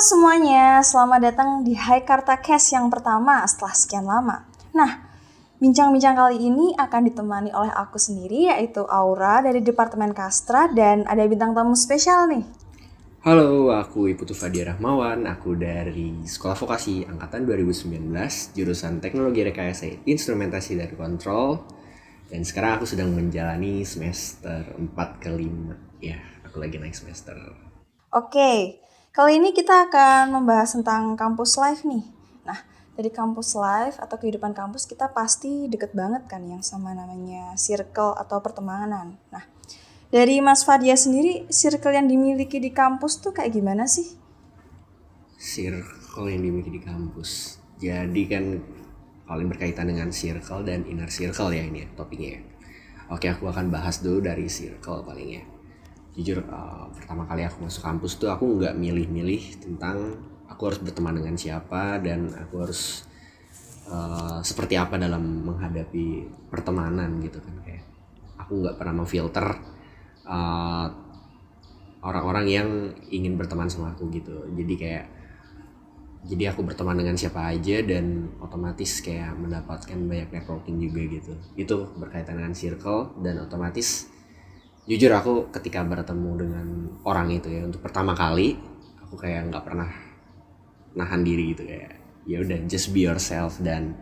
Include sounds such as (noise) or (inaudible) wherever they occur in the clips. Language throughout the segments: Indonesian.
semuanya, selamat datang di Hai Karta Cash yang pertama setelah sekian lama. Nah, bincang-bincang kali ini akan ditemani oleh aku sendiri yaitu Aura dari Departemen Kastra dan ada bintang tamu spesial nih. Halo, aku Iputu Fadia Rahmawan, aku dari Sekolah Vokasi Angkatan 2019, jurusan Teknologi Rekayasa Instrumentasi dan Kontrol. Dan sekarang aku sedang menjalani semester 4 ke 5. Ya, aku lagi naik semester. Oke, kali ini kita akan membahas tentang kampus life nih. Nah, dari kampus life atau kehidupan kampus kita pasti deket banget kan yang sama namanya circle atau pertemanan. Nah, dari Mas Fadia sendiri, circle yang dimiliki di kampus tuh kayak gimana sih? Circle yang dimiliki di kampus. Jadi kan paling berkaitan dengan circle dan inner circle ya ini ya, topiknya ya. Oke, aku akan bahas dulu dari circle paling ya. Jujur uh, pertama kali aku masuk kampus tuh aku nggak milih-milih tentang aku harus berteman dengan siapa dan aku harus uh, seperti apa dalam menghadapi pertemanan gitu kan. Kayak aku nggak pernah memfilter uh, orang-orang yang ingin berteman sama aku gitu. Jadi kayak jadi aku berteman dengan siapa aja dan otomatis kayak mendapatkan banyak networking juga gitu. Itu berkaitan dengan circle dan otomatis jujur aku ketika bertemu dengan orang itu ya untuk pertama kali aku kayak nggak pernah nahan diri gitu kayak ya udah just be yourself. Dan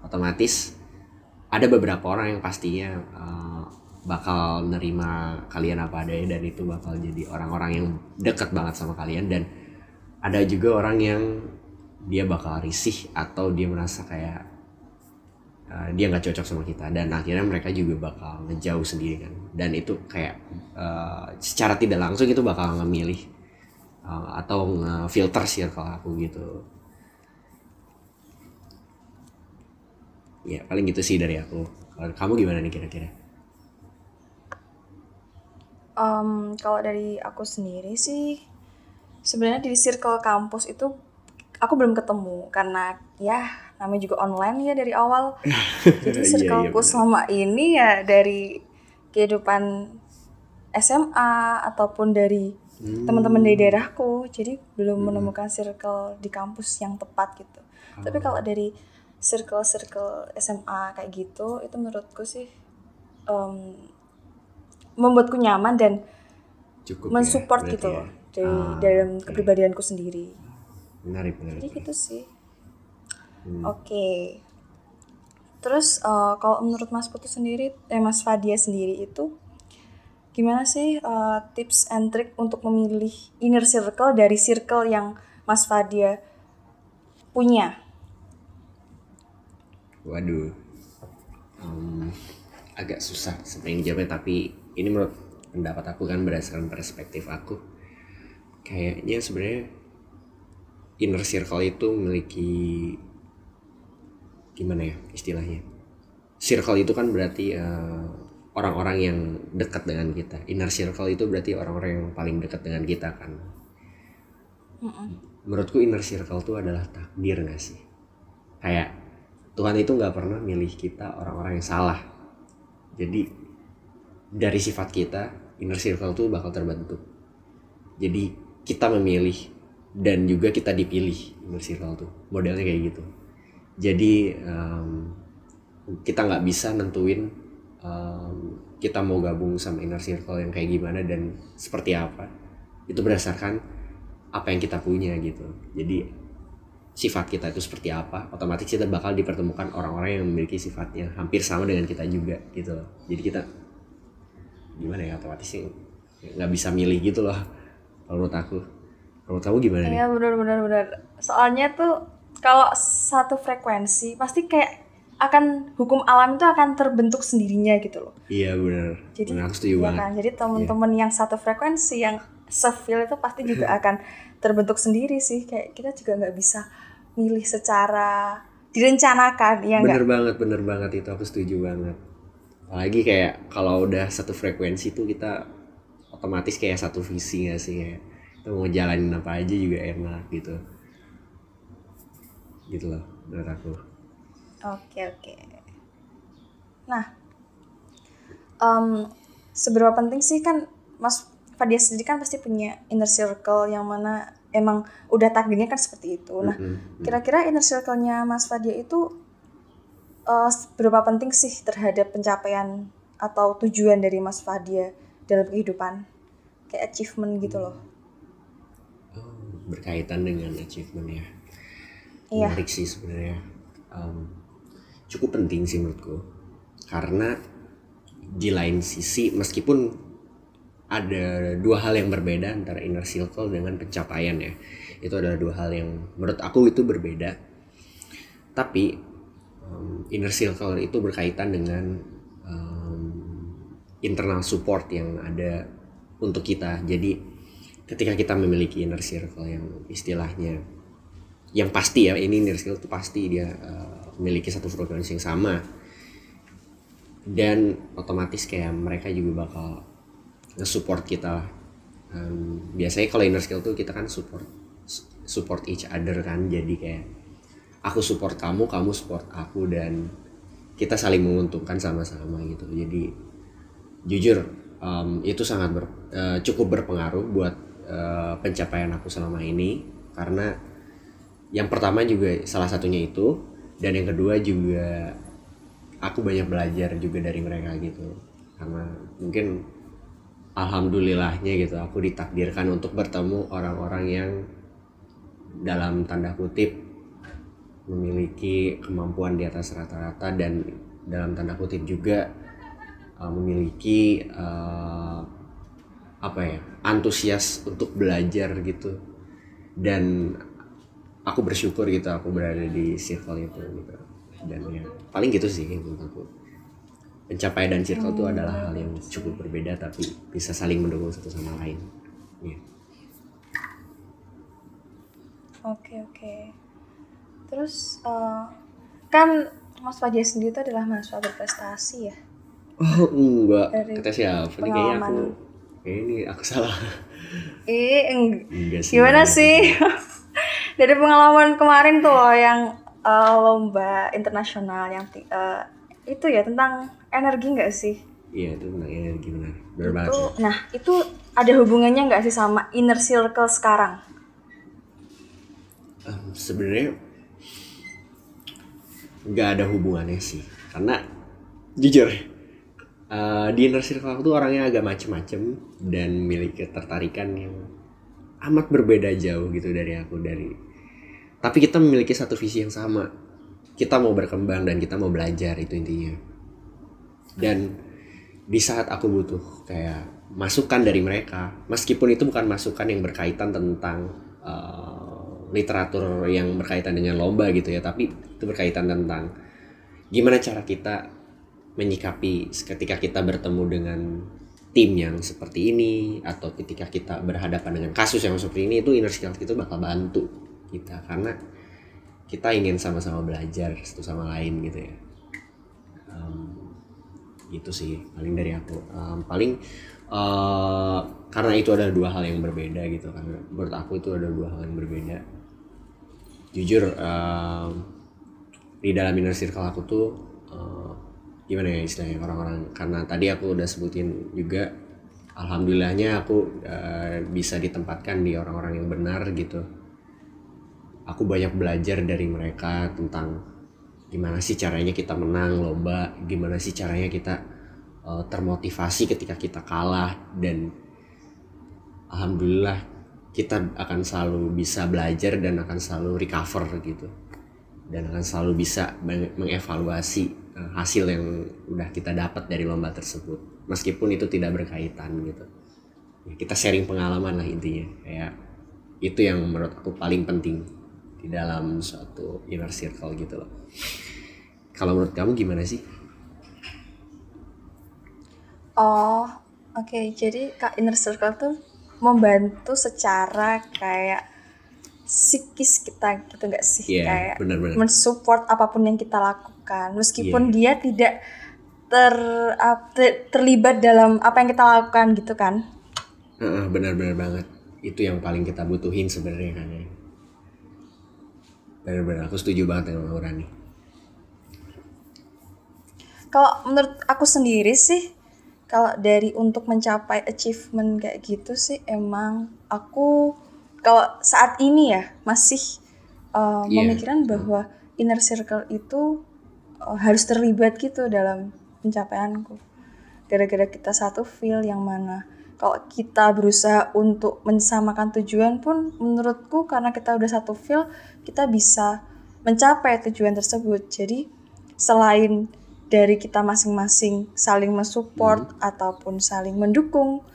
otomatis ada beberapa orang yang pastinya uh, bakal nerima kalian apa adanya dan itu bakal jadi orang-orang yang deket banget sama kalian. Dan ada juga orang yang dia bakal risih atau dia merasa kayak uh, dia nggak cocok sama kita dan akhirnya mereka juga bakal ngejauh sendiri kan. Dan itu kayak uh, secara tidak langsung itu bakal ngemilih uh, atau ngefilter circle aku gitu. Ya paling gitu sih dari aku. Kamu gimana nih kira-kira? Um, kalau dari aku sendiri sih, sebenarnya di circle kampus itu aku belum ketemu karena ya namanya juga online ya dari awal. (laughs) Jadi Iya, circleku iya, benar. selama ini ya dari kehidupan SMA ataupun dari Hmm. teman-teman dari daerahku. Jadi belum menemukan circle di kampus yang tepat gitu. Tapi kalau dari circle-circle SMA kayak gitu, itu menurutku sih em, membuatku nyaman dan cukup mensupport ya, gitu berarti loh ya. dari Ah, dalam oke. kepribadianku sendiri. Menarik menarik Jadi gitu sih. Hmm. Oke. Terus eh, kalau menurut Mas Putu sendiri, eh Mas Fadia sendiri itu gimana sih eh, tips and trick untuk memilih inner circle dari circle yang Mas Fadia punya? Waduh, Em, agak susah sebenarnya jawabnya tapi ini menurut pendapat aku kan berdasarkan perspektif aku kayaknya sebenarnya inner circle itu memiliki gimana ya istilahnya? Circle itu kan berarti eh, orang-orang yang dekat dengan kita. Inner circle itu berarti orang-orang yang paling dekat dengan kita kan. Menurutku inner circle itu adalah takdir gak sih? Kayak Tuhan itu nggak pernah milih kita orang-orang yang salah. Jadi dari sifat kita inner circle tuh bakal terbentuk. Jadi kita memilih dan juga kita dipilih circle tuh modelnya kayak gitu. Jadi em, kita nggak bisa nentuin em, kita mau gabung sama inner circle yang kayak gimana dan seperti apa. Itu berdasarkan apa yang kita punya gitu. Jadi sifat kita itu seperti apa otomatis kita bakal dipertemukan orang-orang yang memiliki sifat yang hampir sama dengan kita juga gitu jadi kita gimana ya otomatis sih nggak bisa milih gitu loh menurut aku kalau kamu gimana nih Iya benar benar benar. Soalnya tuh kalau satu frekuensi pasti kayak akan hukum alam itu akan terbentuk sendirinya gitu loh. iya benar Jadi benar aku setuju ya banget kan? Jadi teman-teman yang satu frekuensi yang sefeel itu pasti juga (laughs) akan terbentuk sendiri sih. Kayak kita juga nggak bisa milih secara direncanakan ya bener nggak? banget bener banget itu aku setuju banget apalagi kayak kalau udah satu frekuensi tuh kita otomatis kayak satu visi gak sih kayak mau ngejalanin apa aja juga enak gitu gitu loh menurut aku Oke oke. Nah, em, seberapa penting sih kan Mas Fadia sendiri kan pasti punya inner circle yang mana emang udah takdirnya kan seperti itu. Nah, kira-kira inner circle-nya Mas Fadia itu eh, berapa penting sih terhadap pencapaian atau tujuan dari Mas Fadia dalam kehidupan? Kayak achievement gitu loh. Berkaitan dengan achievement ya. Iya. Menarik sih sebenarnya. Um, cukup penting sih menurutku. Karena di lain sisi meskipun ada dua hal yang berbeda antara inner circle dengan pencapaian ya. Itu adalah dua hal yang menurut aku itu berbeda. Tapi um, inner circle itu berkaitan dengan um, internal support yang ada untuk kita. Jadi ketika kita memiliki inner circle yang istilahnya yang pasti ya ini inner circle itu pasti dia uh, memiliki satu frekuensi yang sama. Dan otomatis kayak mereka juga bakal nge-support kita Um, biasanya kalau inner skill tuh kita kan support support each other kan jadi kayak aku support kamu kamu support aku dan kita saling menguntungkan sama-sama gitu. Jadi jujur um, itu sangat ber- eh, cukup berpengaruh buat eh, pencapaian aku selama ini karena yang pertama juga salah satunya itu dan yang kedua juga aku banyak belajar juga dari mereka gitu. Karena mungkin alhamdulillahnya gitu aku ditakdirkan untuk bertemu orang-orang yang dalam tanda kutip memiliki kemampuan di atas rata-rata dan dalam tanda kutip juga uh, memiliki uh, apa ya antusias untuk belajar gitu dan aku bersyukur gitu aku berada di circle itu gitu dan ya paling gitu sih menurut aku pencapaian dan circle itu adalah hal yang cukup berbeda tapi bisa saling mendukung satu sama lain Iya. Oke oke. Terus eh, kan Mas Fadia sendiri itu adalah mahasiswa berprestasi ya. oh enggak Dari kata siapa nih kayaknya aku ini aku salah Eh, eng- enggak sih gimana sih? (laughs) Dari pengalaman kemarin tuh loh yang eh, lomba internasional yang eh, itu ya tentang energi nggak sih? iya itu tentang energi benar benar banget Itu, ya. nah itu ada hubungannya nggak sih sama inner circle sekarang? Em, sebenarnya nggak ada hubungannya sih karena jujur eh, di inner circle aku tuh orangnya agak macem-macem dan memiliki ketertarikan yang amat berbeda jauh gitu dari aku dari tapi kita memiliki satu visi yang sama. Kita mau berkembang dan kita mau belajar itu intinya. Dan di saat aku butuh kayak masukan dari mereka meskipun itu bukan masukan yang berkaitan tentang uh, literatur yang berkaitan dengan lomba gitu ya tapi itu berkaitan tentang gimana cara kita menyikapi ketika kita bertemu dengan tim yang seperti ini atau ketika kita berhadapan dengan kasus yang seperti ini itu inner skill itu bakal bantu kita karena kita ingin sama-sama belajar satu sama lain gitu ya. Em, gitu sih paling dari aku. Em, paling eh, karena itu adalah dua hal yang berbeda gitu kan menurut aku itu ada dua hal yang berbeda. Jujur em, di dalam inner circle aku tuh eh, gimana ya istilahnya orang-orang karena tadi aku udah sebutin juga alhamdulillahnya aku eh, bisa ditempatkan di orang-orang yang benar gitu. Aku banyak belajar dari mereka tentang gimana sih caranya kita menang lomba gimana sih caranya kita uh, termotivasi ketika kita kalah dan alhamdulillah kita akan selalu bisa belajar dan akan selalu recover gitu dan akan selalu bisa meng- mengevaluasi uh, hasil yang udah kita dapat dari lomba tersebut. Meskipun itu tidak berkaitan gitu. Ya, kita sharing pengalaman lah intinya. Kayak itu yang menurut aku paling penting di dalam suatu inner circle gitu loh. Kalau menurut kamu gimana sih? Oh, oke. Jadi Kak Inner Circle tuh membantu secara kayak psikis kita gitu nggak sih? Iya, kayak benar-benar. mensupport apa pun yang kita lakukan, meskipun dia tidak ter, terlibat dalam apa yang kita lakukan gitu kan? Heeh, benar-benar banget itu yang paling kita butuhin sebenarnya kan ya benar-benar aku setuju banget dengan Laura nih Kalau menurut aku sendiri sih, kalau dari untuk mencapai achievement kayak gitu sih, emang aku kalau saat ini ya masih uh, Iya. memikirkan bahwa inner circle itu uh, harus terlibat gitu dalam pencapaianku. Gara-gara kita satu feel yang mana kalau kita berusaha untuk mensamakan tujuan pun menurutku karena kita udah satu feel kita bisa mencapai tujuan tersebut. Jadi selain dari kita masing-masing saling mensupport ataupun saling mendukung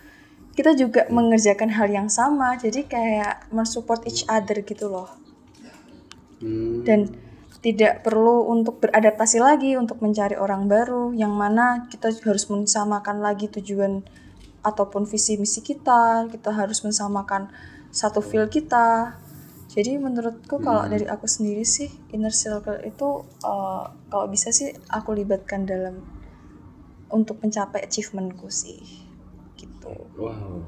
kita juga mengerjakan hal yang sama jadi kayak mensupport each other gitu loh. Hmm, dan tidak perlu untuk beradaptasi lagi untuk mencari orang baru yang mana kita harus mensamakan lagi tujuan ataupun visi misi kita kita harus mensamakan satu feel kita. Jadi menurutku kalau dari aku sendiri sih inner circle itu eh, kalau bisa sih aku libatkan dalam untuk mencapai achievementku sih wow.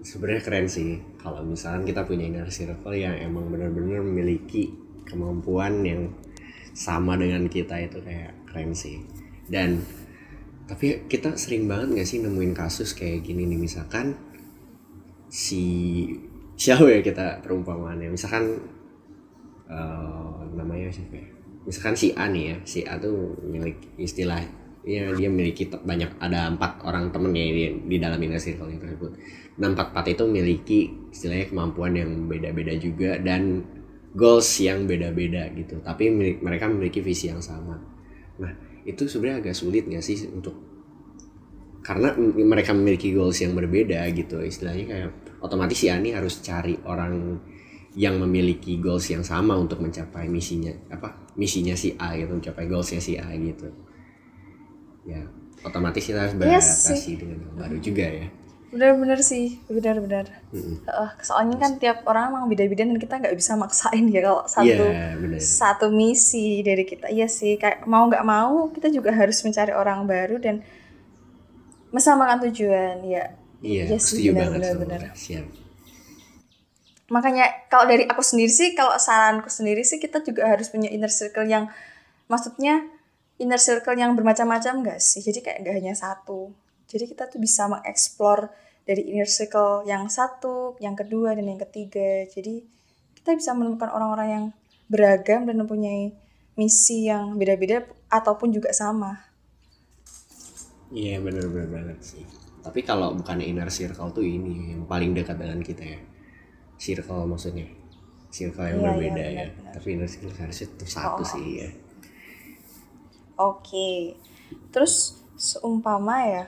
Sebenarnya keren sih. Kalau misalkan kita punya inner circle yang emang benar-benar memiliki kemampuan yang sama dengan kita itu kayak keren sih. Dan tapi kita sering banget gak sih nemuin kasus kayak gini nih? Misalkan si siapa ya kita perumpamaannya? Misalkan eh, namanya siapa ya? Misalkan si A nih ya. Si A tuh milik istilah ya dia memiliki banyak ada empat orang temennya di, di dalam inner circle tersebut. Nah empat empat itu memiliki istilahnya kemampuan yang beda-beda juga dan goals yang beda-beda gitu. Tapi mereka memiliki visi yang sama. Nah itu sebenarnya agak sulit nggak sih untuk karena mereka memiliki goals yang berbeda gitu. Istilahnya kayak otomatis si Ani harus cari orang yang memiliki goals yang sama untuk mencapai misinya apa misinya si A gitu mencapai goalsnya si A gitu ya otomatis kita harus Iya beradaptasi dengan yang baru juga ya. Benar-benar sih benar-benar Mm-mm. Heeh, soalnya kan tiap orang emang beda-beda dan kita nggak bisa maksain ya kalau satu Iya benar. satu misi dari kita. Iya sih kayak mau nggak mau kita juga harus mencari orang baru dan mensamakan tujuan ya. Iya sih, setuju benar, banget benar, sama benar. Mbak. siap. Makanya kalau dari aku sendiri sih kalau saranku sendiri sih kita juga harus punya inner circle yang maksudnya inner circle yang bermacam-macam nggak sih jadi kayak nggak hanya satu jadi kita tuh bisa mengeksplor dari inner circle yang satu yang kedua dan yang ketiga jadi kita bisa menemukan orang-orang yang beragam dan mempunyai misi yang beda-beda ataupun juga sama Iya bener-bener banget sih. Tapi kalau bukan inner circle tuh ini yang paling dekat dengan kita ya. Circle maksudnya. Circle yang Iya, iya, berbeda ya. benar-benar. Tapi inner circle harusnya tetap satu Oh. sih ya. Oke, terus seumpama ya,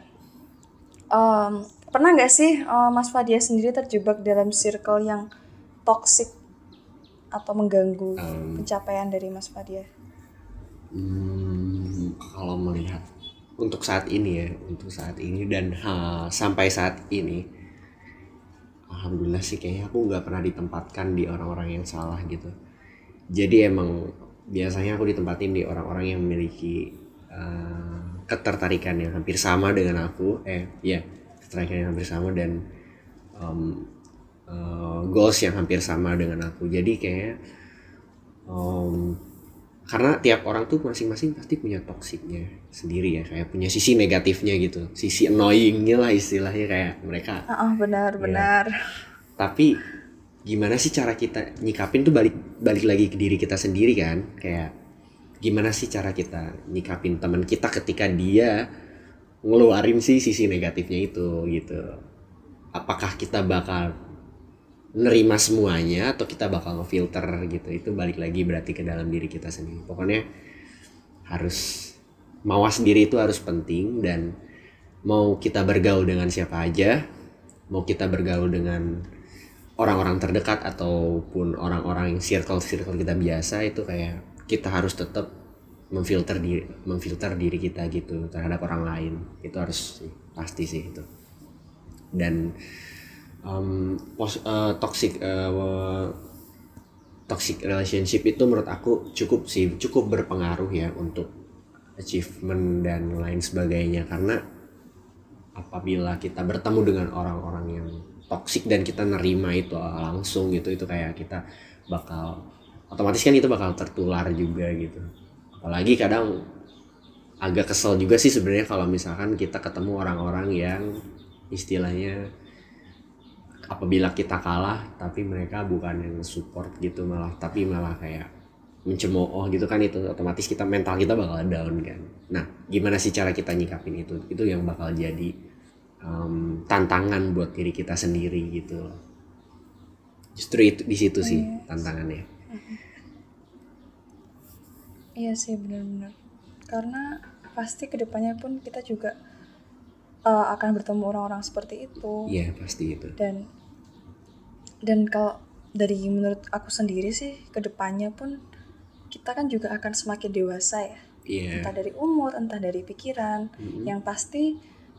em, pernah nggak sih eh, Mas Fadia sendiri terjebak dalam circle yang toxic atau mengganggu Em. pencapaian dari Mas Fadia? Hmm, kalau melihat untuk saat ini ya, untuk saat ini dan ha, sampai saat ini, alhamdulillah sih kayaknya aku nggak pernah ditempatkan di orang-orang yang salah gitu. Jadi emang biasanya aku ditempatin di orang-orang yang memiliki eh, ketertarikan yang hampir sama dengan aku, eh ya ketertarikan yang hampir sama dan em, eh, goals yang hampir sama dengan aku. Jadi kayaknya em, karena tiap orang tuh masing-masing pasti punya toksiknya sendiri ya kayak punya sisi negatifnya gitu sisi annoyingnya lah istilahnya kayak mereka Ah, ah, benar Iya. benar. tapi gimana sih cara kita nyikapin tuh balik balik lagi ke diri kita sendiri kan? Kayak gimana sih cara kita nyikapin teman kita ketika dia ngeluarin sih sisi negatifnya itu gitu. Apakah kita bakal nerima semuanya atau kita bakal ngefilter gitu? Itu balik lagi berarti ke dalam diri kita sendiri. Pokoknya harus mawas diri itu harus penting dan mau kita bergaul dengan siapa aja mau kita bergaul dengan orang-orang terdekat ataupun orang-orang yang circle-circle kita biasa itu kayak kita harus tetap memfilter diri memfilter diri kita gitu terhadap orang lain. Itu harus sih, pasti sih itu. Dan um, pos, eh, toxic eh, toxic relationship itu menurut aku cukup sih cukup berpengaruh ya untuk achievement dan lain sebagainya. Karena apabila kita bertemu dengan orang-orang yang toxic dan kita nerima itu langsung gitu itu kayak kita bakal otomatis kan itu bakal tertular juga gitu. Apalagi kadang agak kesel juga sih sebenarnya kalau misalkan kita ketemu orang-orang yang istilahnya apabila kita kalah tapi mereka bukan yang support gitu malah tapi malah kayak mencemooh gitu kan itu otomatis kita mental kita bakal down kan. Nah gimana sih cara kita nyikapin itu? Itu yang bakal jadi um, tantangan buat diri kita sendiri gitu justru itu di situ sih tantangannya Iya sih benar-benar. Karena pasti ke depannya pun kita juga uh, akan bertemu orang-orang seperti itu. iya pasti itu Dan dan kalau dari menurut aku sendiri sih ke depannya pun kita kan juga akan semakin dewasa ya. iya Entah dari umur, entah dari pikiran. Mm-mm. Yang pasti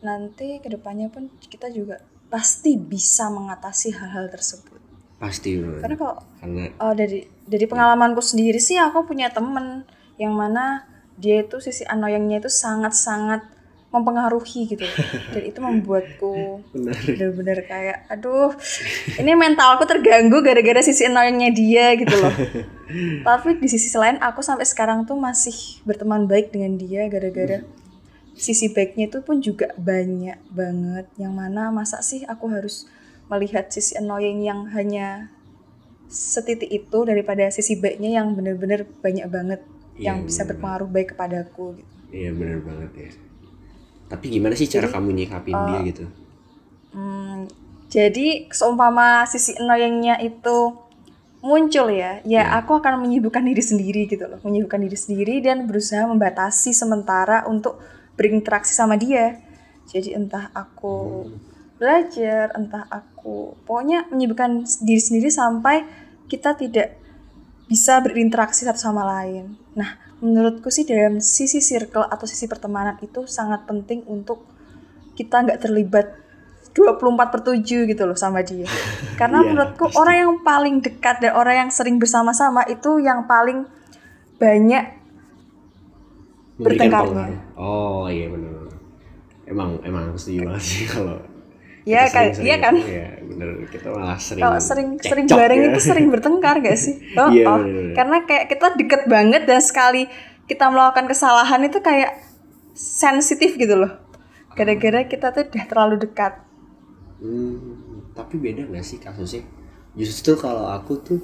nanti ke depannya pun kita juga pasti bisa mengatasi hal-hal tersebut. pasti Karena bener. kalau karena Oh dari dari pengalamanku sendiri sih aku punya temen yang mana dia itu sisi annoyingnya itu sangat-sangat mempengaruhi gitu dan itu membuatku benar bener-bener kayak aduh ini mentalku terganggu gara-gara sisi annoyingnya dia gitu loh (laughs) tapi di sisi lain aku sampai sekarang tuh masih berteman baik dengan dia gara-gara sisi baiknya itu pun juga banyak banget. Yang mana masa sih aku harus melihat sisi annoying yang hanya setitik itu daripada sisi baiknya yang bener-bener banyak banget Iya, yang bisa bener berpengaruh baik kepadaku gitu. iya benar banget ya. Tapi gimana sih cara kamu nyikapin dia uh, gitu? Hmm, jadi seumpama sisi annoyingnya itu muncul ya, ya Iya. aku akan menyibukkan diri sendiri gitu loh, menyibukkan diri sendiri dan berusaha membatasi sementara untuk berinteraksi sama dia. Jadi entah aku belajar, entah aku pokoknya menyibukkan diri sendiri sampai kita tidak bisa berinteraksi satu sama lain. Nah, menurutku sih dalam sisi circle atau sisi pertemanan itu sangat penting untuk kita nggak terlibat 24 per 7 gitu loh sama dia. (laughs) Karena Iya, menurutku pasti. orang yang paling dekat dan orang yang sering bersama-sama itu yang paling banyak pengaruh. Oh iya benar. Emang emang aku setuju banget sih kalau (laughs) Iya kita kan, iya kan. Iya bener kita malah sering. Kalau sering sering bareng ya. itu sering bertengkar gak sih? (laughs) Oh, Iya, oh. bener-bener. karena kayak kita deket banget dan sekali kita melakukan kesalahan itu kayak sensitif gitu loh. Gara-gara kita tuh udah terlalu dekat. Hmm, tapi beda gak sih kasusnya? Justru kalau aku tuh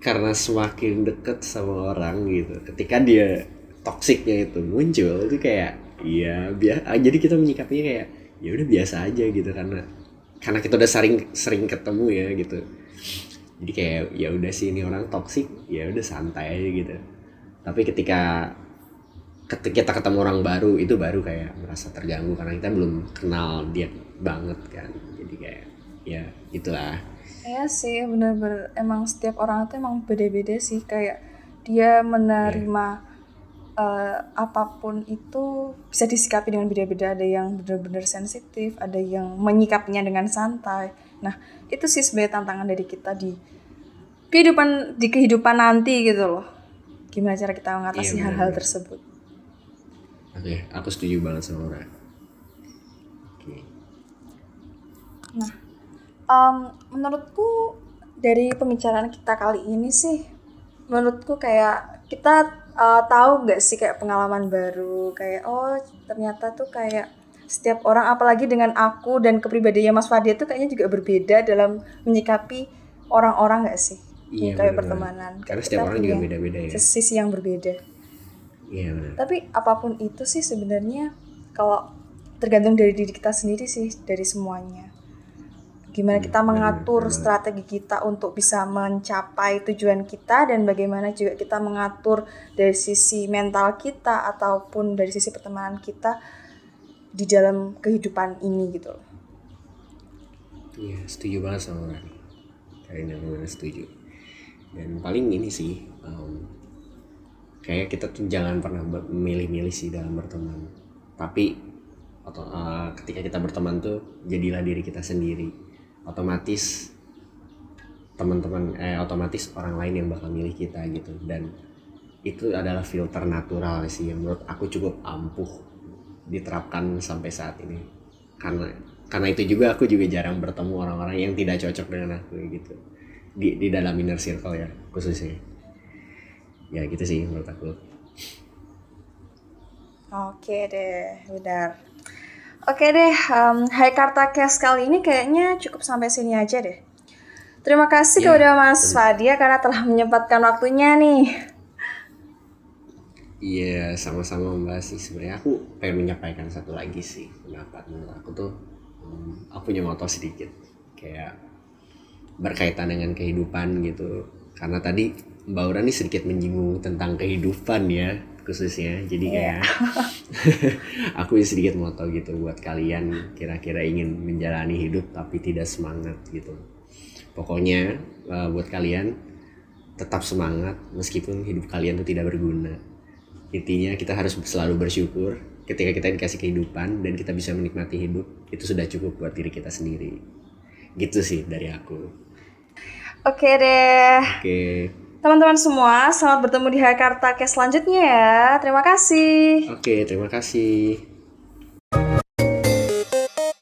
karena semakin deket sama orang gitu, ketika dia toksiknya itu muncul itu kayak iya biasa. Jadi kita menyikapinya kayak ya udah biasa aja gitu karena karena kita udah sering sering ketemu ya gitu. Jadi kayak ya udah sih ini orang toksik, ya udah santai aja gitu. Tapi ketika ketika kita ketemu orang baru itu baru kayak merasa terganggu karena kita belum kenal dia banget kan jadi kayak ya itulah Iya sih, bener-bener emang setiap orang itu emang beda-beda sih kayak dia menerima eh, apa pun itu bisa disikapi dengan beda-beda. Ada yang bener-bener sensitif, ada yang menyikapinya dengan santai. Nah, itu sih sebenarnya tantangan dari kita di kehidupan di kehidupan nanti gitu loh. Gimana cara kita mengatasi Iya, hal-hal bener-bener. tersebut? oke aku setuju banget sama Ora oke Nah, em, menurutku dari pembicaraan kita kali ini sih, menurutku kayak kita eh, tahu nggak sih kayak pengalaman baru, kayak oh ternyata tuh kayak setiap orang, apalagi dengan aku dan kepribadiannya Mas Fadia tuh kayaknya juga berbeda dalam menyikapi orang-orang nggak sih? Iya, kayak bener-bener. pertemanan. karena Kayak setiap orang juga beda-beda ya Sisi yang berbeda. iya benar Tapi apa pun itu sih sebenarnya kalau tergantung dari diri kita sendiri sih dari semuanya. Gimana Hmm, kita mengatur benar, benar. strategi kita untuk bisa mencapai tujuan kita dan bagaimana juga kita mengatur dari sisi mental kita ataupun dari sisi pertemanan kita di dalam kehidupan ini gitu loh. iya setuju banget sama Ora kayaknya benar setuju dan paling ini sih em, kayak kita tuh jangan pernah milih-milih sih dalam berteman tapi atau eh, ketika kita berteman tuh jadilah diri kita sendiri otomatis teman-teman eh otomatis orang lain yang bakal milih kita gitu. Dan itu adalah filter natural sih yang menurut aku cukup ampuh diterapkan sampai saat ini. Karena karena itu juga aku juga jarang bertemu orang-orang yang tidak cocok dengan aku gitu. Di di dalam inner circle ya khususnya. Ya gitu sih menurut aku. Oke deh, benar. Oke deh, um, Hai Karta Cast kali ini kayaknya cukup sampai sini aja deh. Terima kasih Ya, kepada Mas Fadia karena telah menyempatkan waktunya nih. Iya, sama-sama Mbak sih. Sebenarnya aku pengen menyampaikan satu lagi sih pendapat menurut aku tuh hmm, aku punya moto sedikit kayak berkaitan dengan kehidupan gitu. Karena tadi Mbak Ura nih sedikit menyinggung tentang kehidupan ya khususnya. Jadi kayak (laughs) aku punya sedikit moto gitu buat kalian kira-kira ingin menjalani hidup tapi tidak semangat gitu. Pokoknya eh, buat kalian tetap semangat meskipun hidup kalian tuh tidak berguna. Intinya kita harus selalu bersyukur ketika kita dikasih kehidupan dan kita bisa menikmati hidup itu sudah cukup buat diri kita sendiri. Gitu sih dari aku. Oke deh, oke teman-teman semua, selamat bertemu di Hai Karta Cast selanjutnya ya. Terima kasih. oke terima kasih